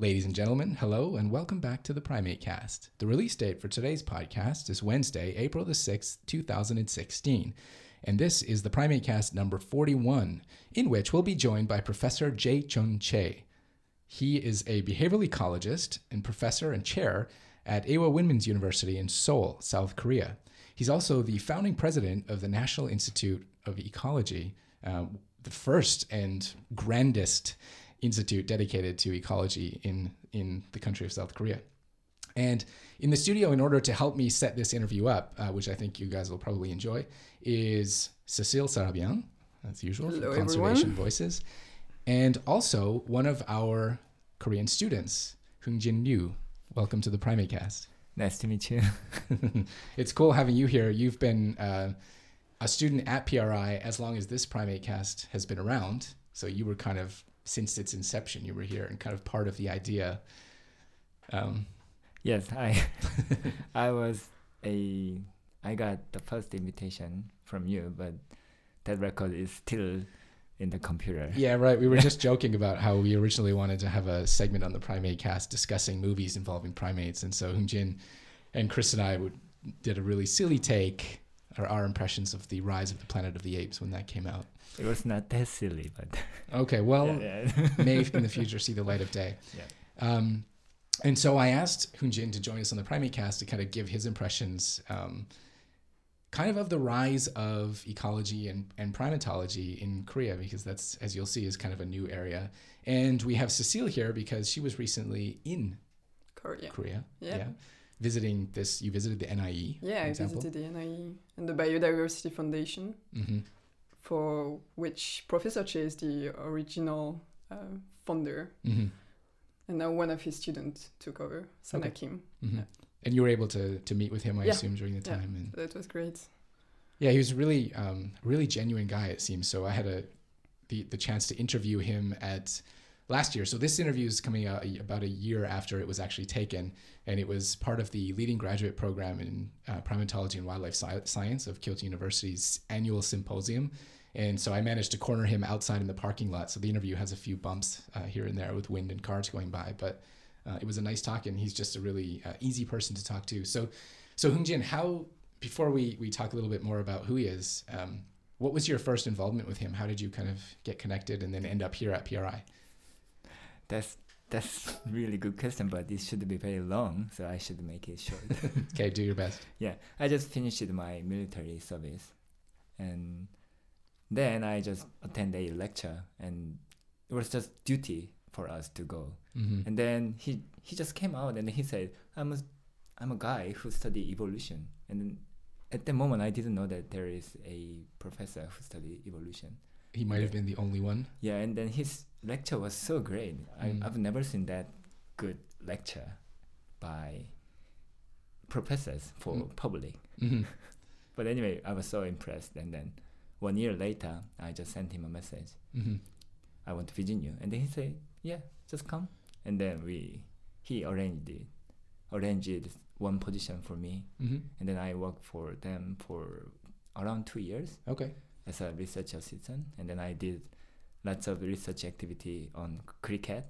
Ladies and gentlemen, hello and welcome back to the Primate Cast. The release date for today's podcast is Wednesday, April the 6th, 2016. And this is the Primate Cast number 41, in which we'll be joined by Professor Jae Chun Choe. He is a behavioral ecologist and professor and chair at Ewha Womans University in Seoul, South Korea. He's also the founding president of the National Institute of Ecology, uh, the first and grandest institute dedicated to ecology in, in the country of South Korea. And in the studio, in order to help me set this interview up, uh, which I think you guys will probably enjoy, is Cecile Sarabian, as usual, Hello, from Conservation everyone. Voices, and also one of our Korean students, Heungjin Ryu. Welcome to the Primate Cast. Nice to meet you. it's cool having you here. You've been uh, a student at PRI as long as this Primate Cast has been around. So you were kind of since its inception, you were here and kind of part of the idea. Um, yes, I I was a I got the first invitation from you, but that record is still in the computer. yeah, right. We were just joking about how we originally wanted to have a segment on the Primate Cast discussing movies involving primates, and so Heungjin and Chris and I would, did a really silly take. Or our impressions of the Rise of the Planet of the Apes when that came out. It was not that silly, but Okay, well, yeah, yeah. may in the future see the light of day. Yeah. Um, and so I asked Heungjin to join us on the Primate Cast to kind of give his impressions, um, kind of of the rise of ecology and, and primatology in Korea, because that's, as you'll see, is kind of a new area. And we have Cecile here because she was recently in Korea. Korea. Yeah. Visiting this, you visited the NIE. Yeah, I visited the NIE and the Biodiversity Foundation, hmm for which Professor Choe is the original uh, founder, hmm and now one of his students took over, Sana Okay. Kim. hmm Yeah. And you were able to, to meet with him, I Yeah. assume, during the Yeah. time. And That was great. Yeah, he was a really, um, really genuine guy. It seems so. I had a the the chance to interview him at last year. So this interview is coming out about a year after it was actually taken, and it was part of the leading graduate program in uh, primatology and wildlife sci- science of Kyoto University's annual symposium. And so I managed to corner him outside in the parking lot. So the interview has a few bumps uh, here and there with wind and cars going by, but uh, it was a nice talk, and he's just a really uh, easy person to talk to. So, so Heungjin, how before we we talk a little bit more about who he is, um, what was your first involvement with him? How did you kind of get connected and then end up here at PRI? That's that's really good question, but it should be very long, so I should make it short. Okay, do your best. yeah, I just finished my military service, and then I just attend a lecture, and it was just duty for us to go. Mm-hmm. And then he he just came out and he said, "I'm a I'm a guy who study evolution." And at the moment, I didn't know that there is a professor who study evolution. He might have been the only one. Yeah, and then his lecture was so great. I, Mm. I've never seen that good lecture by professors for Mm. public. Mm-hmm. But anyway, I was so impressed. And then one year later, I just sent him a message. Mm-hmm. I want to visit you. And then he said, yeah, just come. And then we, he arranged it, arranged one position for me. Mm-hmm. And then I worked for them for around two years Okay. As a research assistant. And then I did lots of research activity on cricket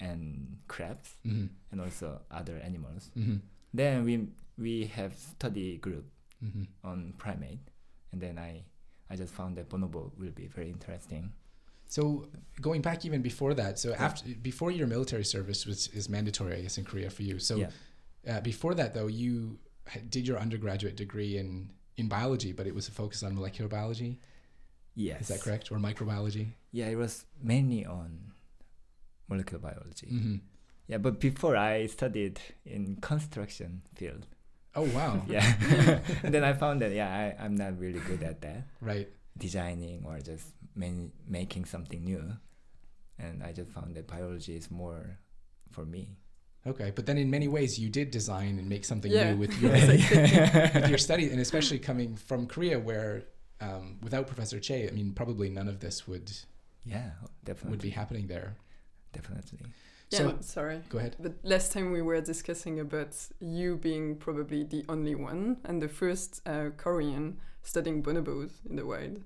and crabs Mm-hmm. and also other animals. Mm-hmm. Then we we have study group Mm-hmm. on primate. And then I I just found that bonobo will be very interesting. So going back even before that, so after before your military service was is mandatory, I guess, in Korea for you. So yeah. uh, before that, though, you did your undergraduate degree in in biology, but it was a focus on molecular biology. Yes. Is that correct, or microbiology? Yeah, it was mainly on molecular biology. Mm-hmm. Yeah, but before I studied in construction field. Oh wow! Yeah. and then I found that yeah, I, I'm not really good at that. Right. Designing or just man- making something new. And I just found that biology is more for me. Okay, but then in many ways you did design and make something Yeah. new with your with your study, and especially coming from Korea, where um, without Professor Choe, I mean, probably none of this would Yeah, definitely. would be happening there. Definitely. Yeah, So- no, sorry. Go ahead. But last time we were discussing about you being probably the only one and the first uh, Korean studying bonobos in the wild.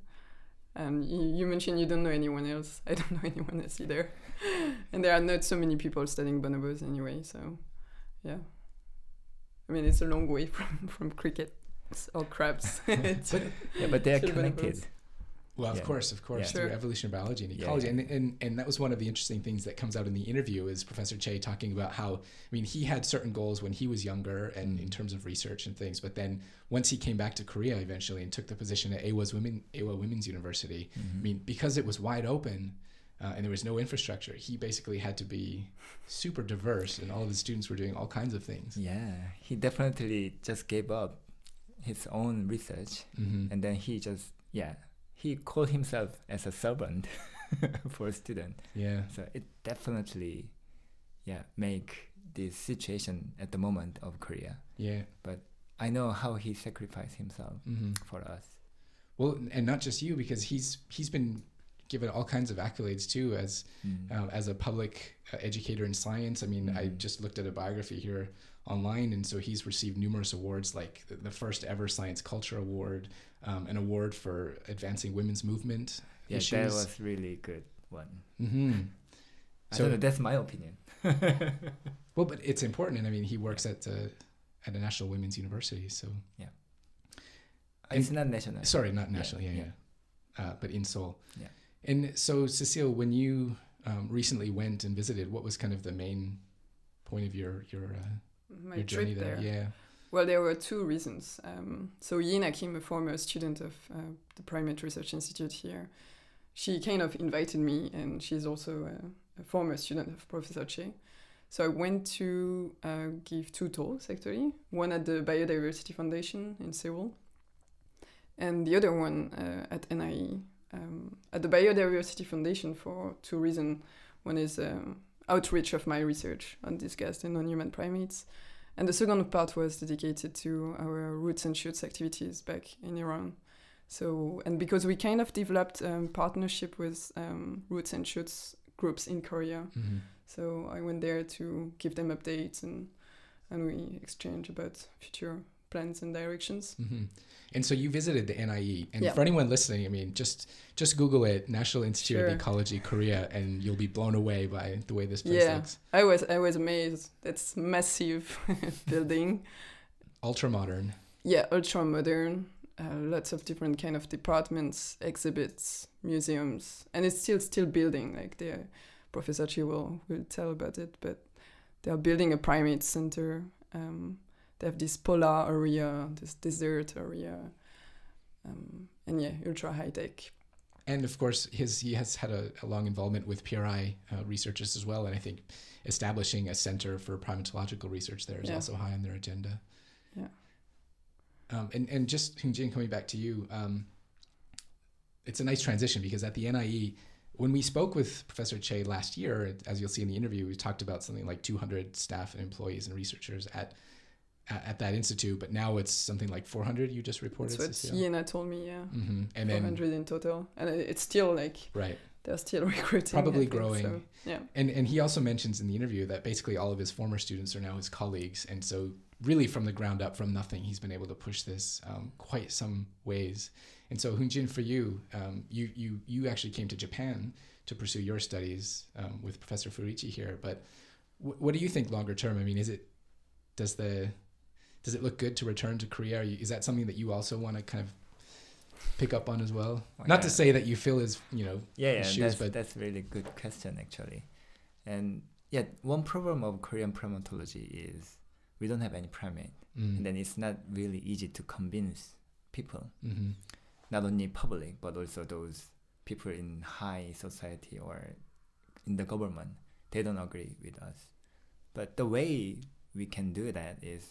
And you, you mentioned you don't know anyone else. I don't know anyone else either. and there are not so many people studying bonobos anyway. So, yeah. I mean, it's a long way from, from crickets or crabs. But- Yeah, but they are connected. bonobos. Well, of Yeah. course, of course, Yeah. through Sure. evolutionary biology and ecology, yeah. and, and and that was one of the interesting things that comes out in the interview is Professor Choe talking about how I mean he had certain goals when he was younger and in terms of research and things, but then once he came back to Korea eventually and took the position at Ewha's Women Ewha Women's University, Mm-hmm. I mean because it was wide open. Uh, and there was no infrastructure. He basically had to be super diverse, and all of his students were doing all kinds of things. Yeah, he definitely just gave up his own research hmm and then he just yeah he called himself as a servant for a student Yeah, so it definitely yeah make this situation at the moment of korea yeah. But I know how he sacrificed himself hmm for us Well, and not just you, because he's he's been given all kinds of accolades too as Mm. um, as a public uh, educator in science. I mean, I Mhm. just looked at a biography here online, and so he's received numerous awards, like the, the first ever Science Culture Award, um, an award for advancing women's movement yeah issues. that was really good one hmm I So- don't know, that's my opinion Well, but it's important, and I mean, he works at uh, at a national women's university. So Yeah. it's not national sorry, not Yeah, national, yeah, yeah, yeah. Uh, but in Seoul. Yeah. And so, Cecile, when you um, recently went and visited, what was kind of the main point of your your uh, My trip there. Yeah. Well, there were two reasons. Um, so Yena Kim, a former student of uh, the Primate Research Institute here, she kind of invited me, and she's also a, a former student of Professor Choe. So I went to uh, give two talks actually, one at the Biodiversity Foundation in Seoul, and the other one uh, at NIE. Um, at the Biodiversity Foundation for two reasons. One is um, outreach of my research on discussed and non-human primates, and the second part was dedicated to our roots and shoots activities back in Iran. So, and because we kind of developed um, partnership with um, roots and shoots groups in Korea, hmm so I went there to give them updates and and we exchange about future plans and directions. hmm And so you visited the NIE, and Yeah. for anyone listening, I mean, just just Google it, National Institute of Ecology, Korea, and you'll be blown away by the way this place Yeah. looks. I was I was amazed. That's massive building. Ultra modern. Yeah, ultra modern. Uh, lots of different kind of departments, exhibits, museums, and it's still still building. Like the Professor Choe will will tell about it, but they are building a primate center. Um, they have this polar area, this desert area, um, and yeah, ultra high tech. And of course, his he has had a, a long involvement with PRI uh, researchers as well, and I think establishing a center for primatological research there is Yeah. also high on their agenda. Yeah. Um, and and just Jin, coming back to you, um, it's a nice transition because at the NIE, when we spoke with Professor Choe last year, as you'll see in the interview, we talked about something like 200 staff and employees and researchers at at, at that institute, but now it's something like 400. You just reported, That's what? Yena told me. Yeah, hmm And four then in total, and it's still like right. they're still recruiting. Probably think, growing. So, yeah. And and he also mentions in the interview that basically all of his former students are now his colleagues, and so really from the ground up, from nothing, he's been able to push this um, quite some ways. And so Heungjin, for you, um, you you you actually came to Japan to pursue your studies um, with Professor Furuichi here. But w- what do you think longer term? I mean, is it does the does it look good to return to Korea? Are you, is that something that you also want to kind of pick up on as well? Not to say that you feel as you know yeah, yeah issues, that's, but- that's really good question actually. And yeah one problem of korean primatology is we don't have any primate. Mm, and then it's not really easy to convince people. Mhm, not only public but also those people in high society or in the government they don't agree with us. But the way we can do that is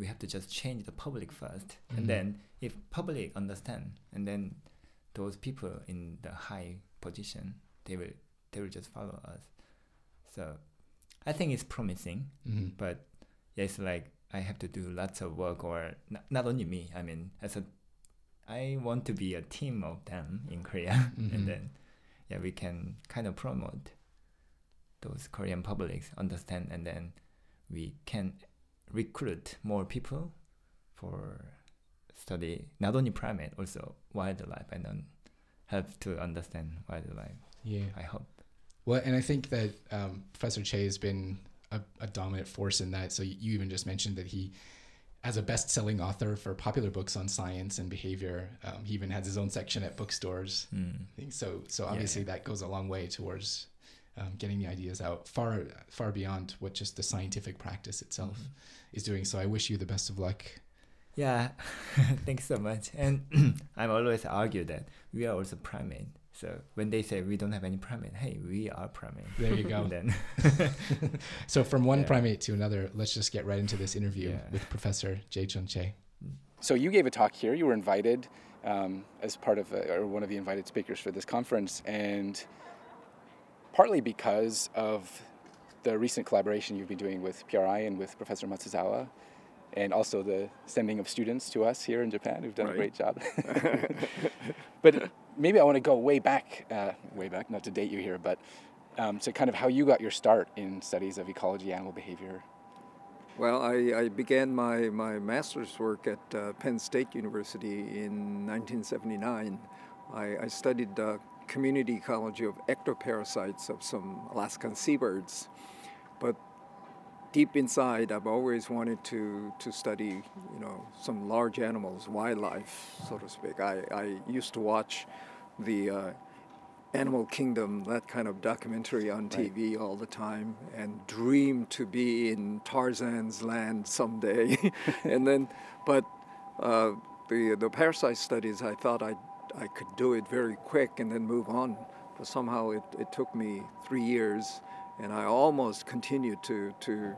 we have to just change the public 1st Mhm. and then if public understand and then those people in the high position they will they will just follow us so i think it's promising mhm. but it's like I have to do lots of work, or not, not only me. I mean, as a, I want to be a team of them in Korea, Mhm. and then yeah, we can kind of promote those Korean publics understand, and then we can recruit more people for study not only primate, also wildlife, and then help to understand wildlife. Yeah. I hope. Well, and I think that um, Professor Choe has been a, a, dominant force in that. So you even just mentioned that he, as a best-selling author for popular books on science and behavior, um, he even has his own section at bookstores. Mm. So, so obviously yeah. that goes a long way towards um, getting the ideas out far, far beyond what just the scientific practice itself mm-hmm. is doing. So I wish you the best of luck. Yeah, thanks so much. And I'm always argue that we are also primate. So when they say we don't have any primate, hey, we are primate. There you go. then. so from one yeah. primate to another, let's just get right into this interview yeah. with Professor Jae-chun Choe. Mm. So you gave a talk here. You were invited um, as part of a, or one of the invited speakers for this conference, and partly because of the recent collaboration you've been doing with PRI and with Professor Matsuzawa, and also the sending of students to us here in Japan who've done right. a great job. but maybe I want to go way back, uh, way back, not to date you here, but um, to kind of how you got your start in studies of ecology, animal behavior. Well, I, I began my, my master's work at uh, Penn State University in 1979. I, I studied uh, community ecology of ectoparasites of some Alaskan seabirds. But deep inside, I've always wanted to, to study, you know, some large animals, wildlife, so to speak. I, I used to watch the uh, Animal Kingdom, that kind of documentary on TV right. all the time, and dream to be in Tarzan's land someday. and then, but uh, the the parasite studies, I thought I I could do it very quick and then move on. But somehow it, it took me three years, and I almost continued to to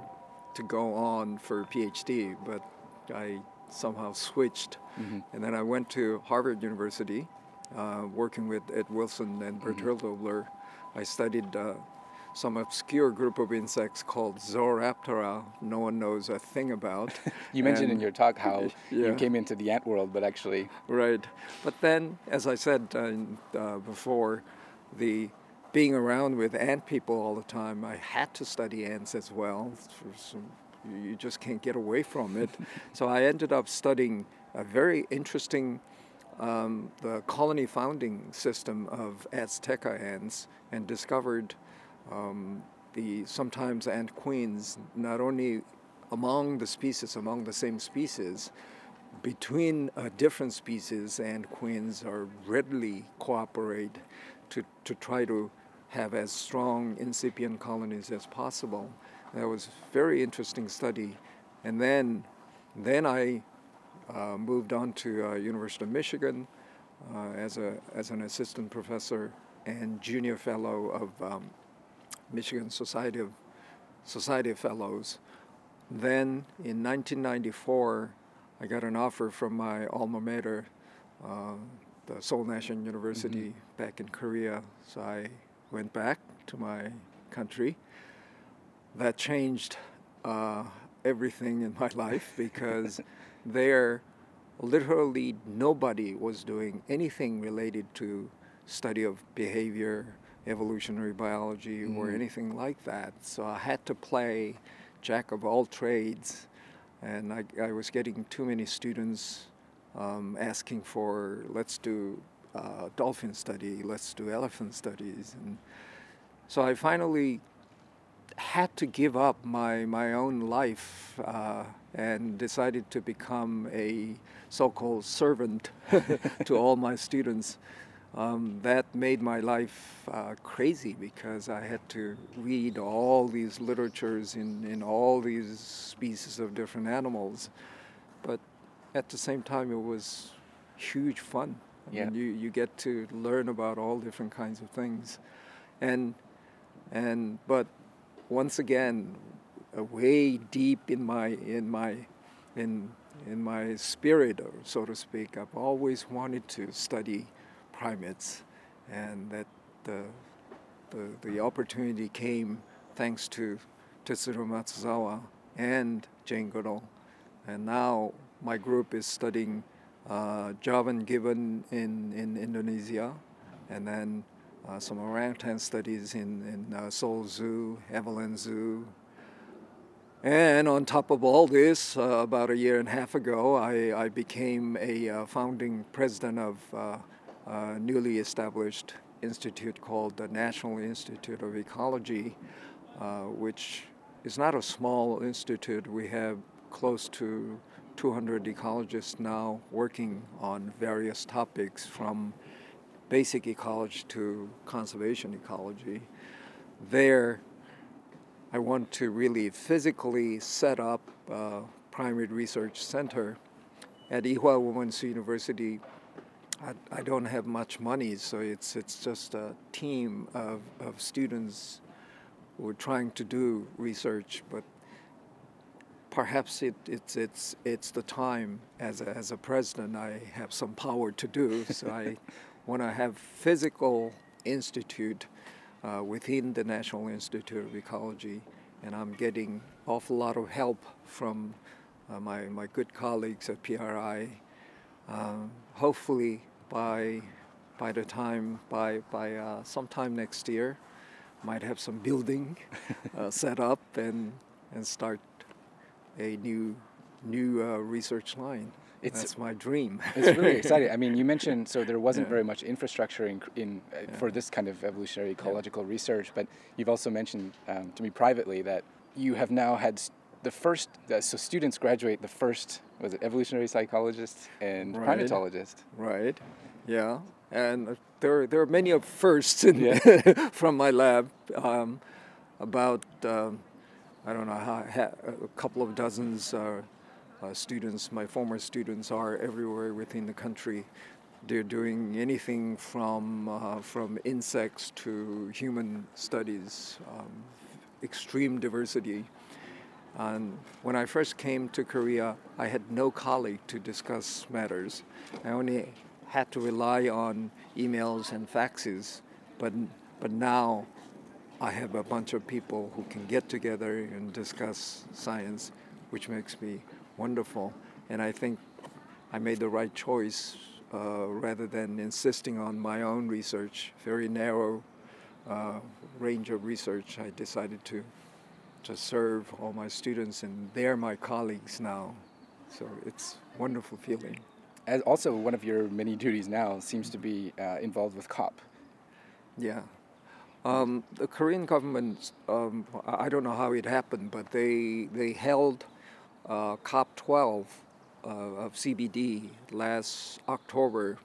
to go on for PhD, but I somehow switched, mm-hmm. and then I went to Harvard University uh, working with Ed Wilson and Berthold mm-hmm. I studied uh, some obscure group of insects called Zoraptera, No one knows a thing about. you mentioned and, in your talk how yeah. you came into the ant world, but actually. Right. But then, as I said uh, uh, before, the being around with ant people all the time, I had to study ants as well. Some, you just can't get away from it. so I ended up studying a very interesting um, the colony founding system of Azteca ants and discovered um, the sometimes ant queens not only among the species, among the same species, between uh, different species and queens are readily cooperate to, to try to have as strong incipient colonies as possible. That was a very interesting study. And then, then I uh, moved on to uh, University of Michigan uh, as, a, as an assistant professor and junior fellow of um, Michigan Society of, Society Fellows. Then in 1994, I got an offer from my alma mater, uh, the Seoul National University mm-hmm. back in Korea. So I went back to my country. That changed uh, everything in my life because there literally nobody was doing anything related to study of behavior, evolutionary biology, mm. or anything like that. So I had to play jack of all trades, and I, I was getting too many students um, asking for let's do uh, dolphin study, let's do elephant studies, and so I finally had to give up my, my own life uh, and decided to become a so called servant to all my students. Um, that made my life uh, crazy because I had to read all these literatures in, in all these species of different animals. But at the same time, it was huge fun. I yeah. mean, you, you get to learn about all different kinds of things. And, and, but once again, way deep in my, in my, in in my spirit, so to speak, I've always wanted to study primates, and that the the, the opportunity came thanks to Tetsuro Matsuzawa and Jane Goodall, and now my group is studying uh, Javan gibbon in, in Indonesia, and then uh, some orangutan studies in, in uh, Seoul Zoo, Everland Zoo, and on top of all this, uh, about a year and a half ago, I, I became a uh, founding president of a newly established institute called the National Institute of Ecology, uh, which is not a small institute. We have close to 200 ecologists now working on various topics from basic ecology to conservation ecology. There, I want to really physically set up a primate research center at Ewha Womans University. I, I, don't have much money, so it's it's just a team of, of students who are trying to do research, but perhaps it, it's, it's, it's the time as a, as a president I have some power to do. So I want to have physical institute uh, within the National Institute of Ecology, and I'm getting awful lot of help from uh, my, my good colleagues at PRI. Um, hopefully by by the time by by uh, sometime next year, might have some building uh, set up and and start a new new uh, research line. It's, That's my dream. it's really exciting. I mean, you mentioned so there wasn't yeah. very much infrastructure in, in uh, yeah. for this kind of evolutionary ecological yeah. research, but you've also mentioned um, to me privately that you have now had the first uh, so students graduate the first was it evolutionary psychologist and right. primatologist. Right. Yeah, and there there are many of firsts in, from my lab. Um, about um, I don't know how, a couple of dozens uh, uh, students, my former students, are everywhere within the country. They're doing anything from uh, from insects to human studies, um, extreme diversity. And when I first came to Korea, I had no colleague to discuss matters. I only had to rely on emails and faxes, but but now I have a bunch of people who can get together and discuss science, which makes me wonderful. And I think I made the right choice uh, rather than insisting on my own research, very narrow uh, range of research. I decided to to serve all my students, and they're my colleagues now. So it's a wonderful feeling. As also, one of your many duties now seems to be uh, involved with COP. Yeah, um, the Korean government, um, I don't know how it happened, but they, they held uh, COP12 uh, of CBD last October,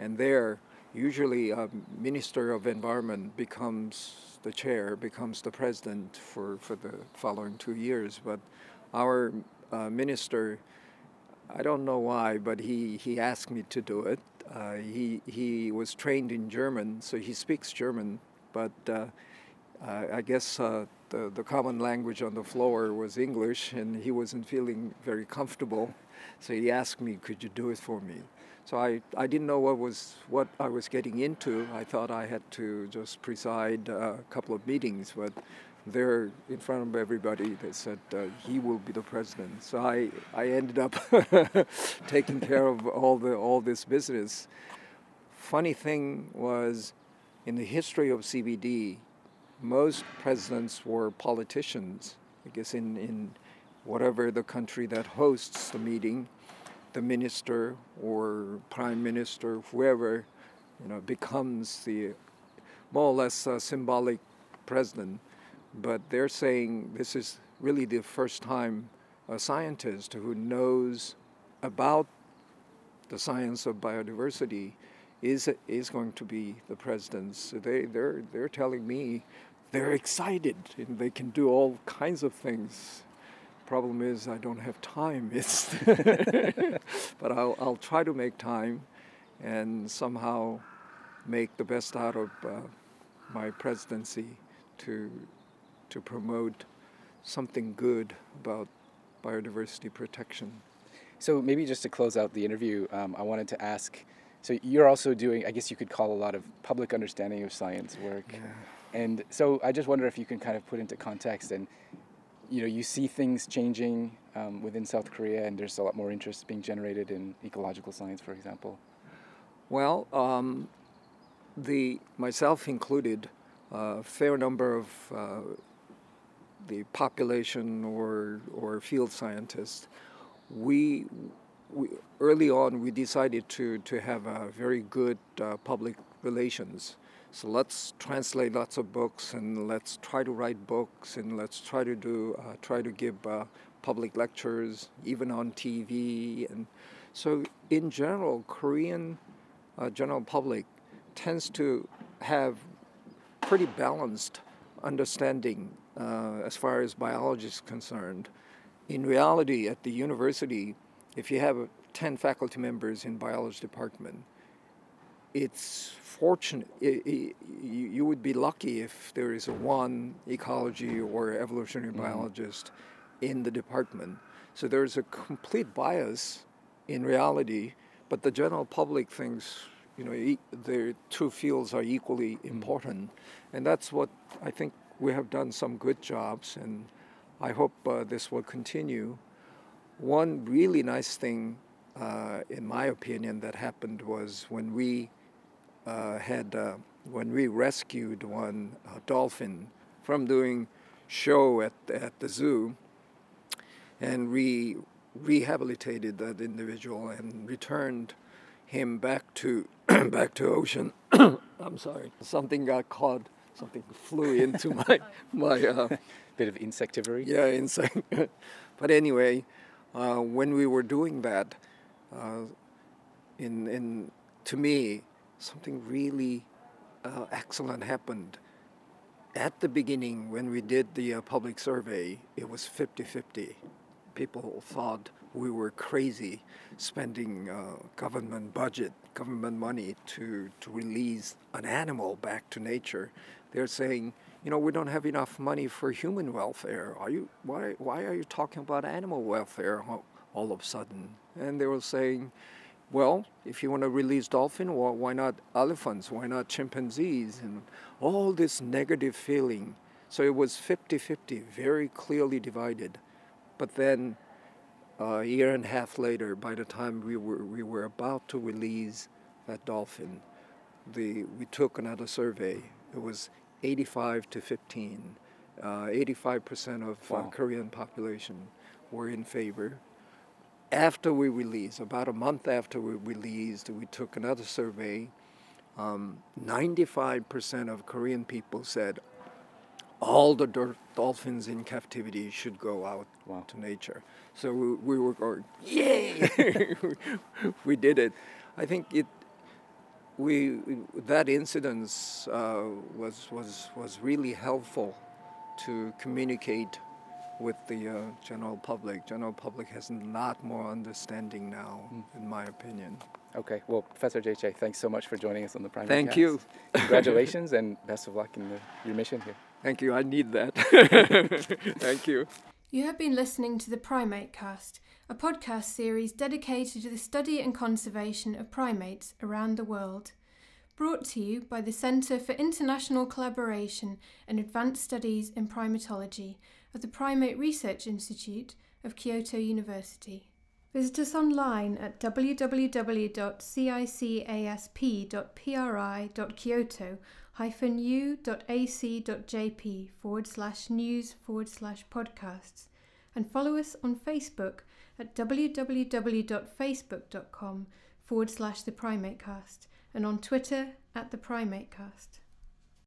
and there, usually a Minister of Environment becomes the chair, becomes the president for, for the following two years. But our uh, minister, I don't know why, but he, he asked me to do it. Uh, he, he was trained in German, so he speaks German but uh, I guess uh, the, the common language on the floor was English, and he wasn't feeling very comfortable. So he asked me, "Could you do it for me?" So I, I didn't know what was what I was getting into. I thought I had to just preside a couple of meetings, but there in front of everybody they said uh, he will be the president. So I, I ended up taking care of all the all this business. Funny thing was in the history of CBD, most presidents were politicians. I guess in, in whatever the country that hosts the meeting, the minister or prime minister, whoever, you know, becomes the more or less symbolic president. But they're saying this is really the first time a scientist who knows about the science of biodiversity is is going to be the president. So they they're they're telling me they're excited and they can do all kinds of things. Problem is I don't have time. It's but I'll I'll try to make time and somehow make the best out of uh, my presidency to to promote something good about biodiversity protection. So maybe just to close out the interview, um, I wanted to ask so you're also doing, I guess you could call a lot of public understanding of science work. Yeah. And so I just wonder if you can kind of put into context and, you know, you see things changing um, within South Korea and there's a lot more interest being generated in ecological science, for example. Well, um, the myself included, a uh, fair number of uh, the population or, or field scientists, we we, early on we decided to, to have a very good uh, public relations. So let's translate lots of books and let's try to write books and let's try to do uh, try to give uh, public lectures even on TV and so in general Korean uh, general public tends to have pretty balanced understanding uh, as far as biology is concerned. In reality, at the university, if you have 10 faculty members in biology department, it's fortunate. It, it, you, would be lucky if there is one ecology or evolutionary mm-hmm. biologist in the department. So there's a complete bias in reality, but the general public thinks you know e- the two fields are equally mm-hmm. important, and that's what I think we have done some good jobs, and I hope uh, this will continue. One really nice thing, uh, in my opinion, that happened was when we uh, had uh, when we rescued one uh, dolphin from doing show at at the zoo, and we rehabilitated that individual and returned him back to back to ocean. I'm sorry, something got caught. Something flew into my my uh, bit of insectivory. Yeah, insect. but anyway, uh, when we were doing that, uh, in in to me, something really uh, excellent happened. At the beginning, when we did the uh, public survey, it was 50 50. People thought we were crazy spending uh, government budget, government money to, to release an animal back to nature. They're saying, you know, we don't have enough money for human welfare. Are you, why, why are you talking about animal welfare all, of a sudden? And they were saying, well, if you want to release dolphin, well, why not elephants? Why not chimpanzees? And all this negative feeling. So it was 50 50, very clearly divided. But then uh, a year and a half later, by the time we were, we were about to release that dolphin, the, we took another survey. It was 85 to 15. Uh, 85% of uh, wow. uh, Korean population were in favor after we released, about a month after we released, we took another survey. Um, 95% of Korean people said all the dolphins in captivity should go out wow. to nature. So we, we were going, yay! we did it. I think it. We that incident uh, was was was really helpful to communicate with the uh, general public. General public has a lot more understanding now, mm. in my opinion. Okay, well, Professor J.J., thanks so much for joining us on the Prime. Thank cast. you. Congratulations and best of luck in the, your mission here. Thank you. I need that. Thank you. You have been listening to the Primate Cast, a podcast series dedicated to the study and conservation of primates around the world. Brought to you by the Centre for International Collaboration and Advanced Studies in Primatology of the Primate Research Institute of Kyoto University. Visit us online at www.cicasp.pri.kyoto u.ac.jp forward slash news forward slash podcasts and follow us on Facebook at www.facebook.com forward slash the primate cast and on Twitter at the primate cast.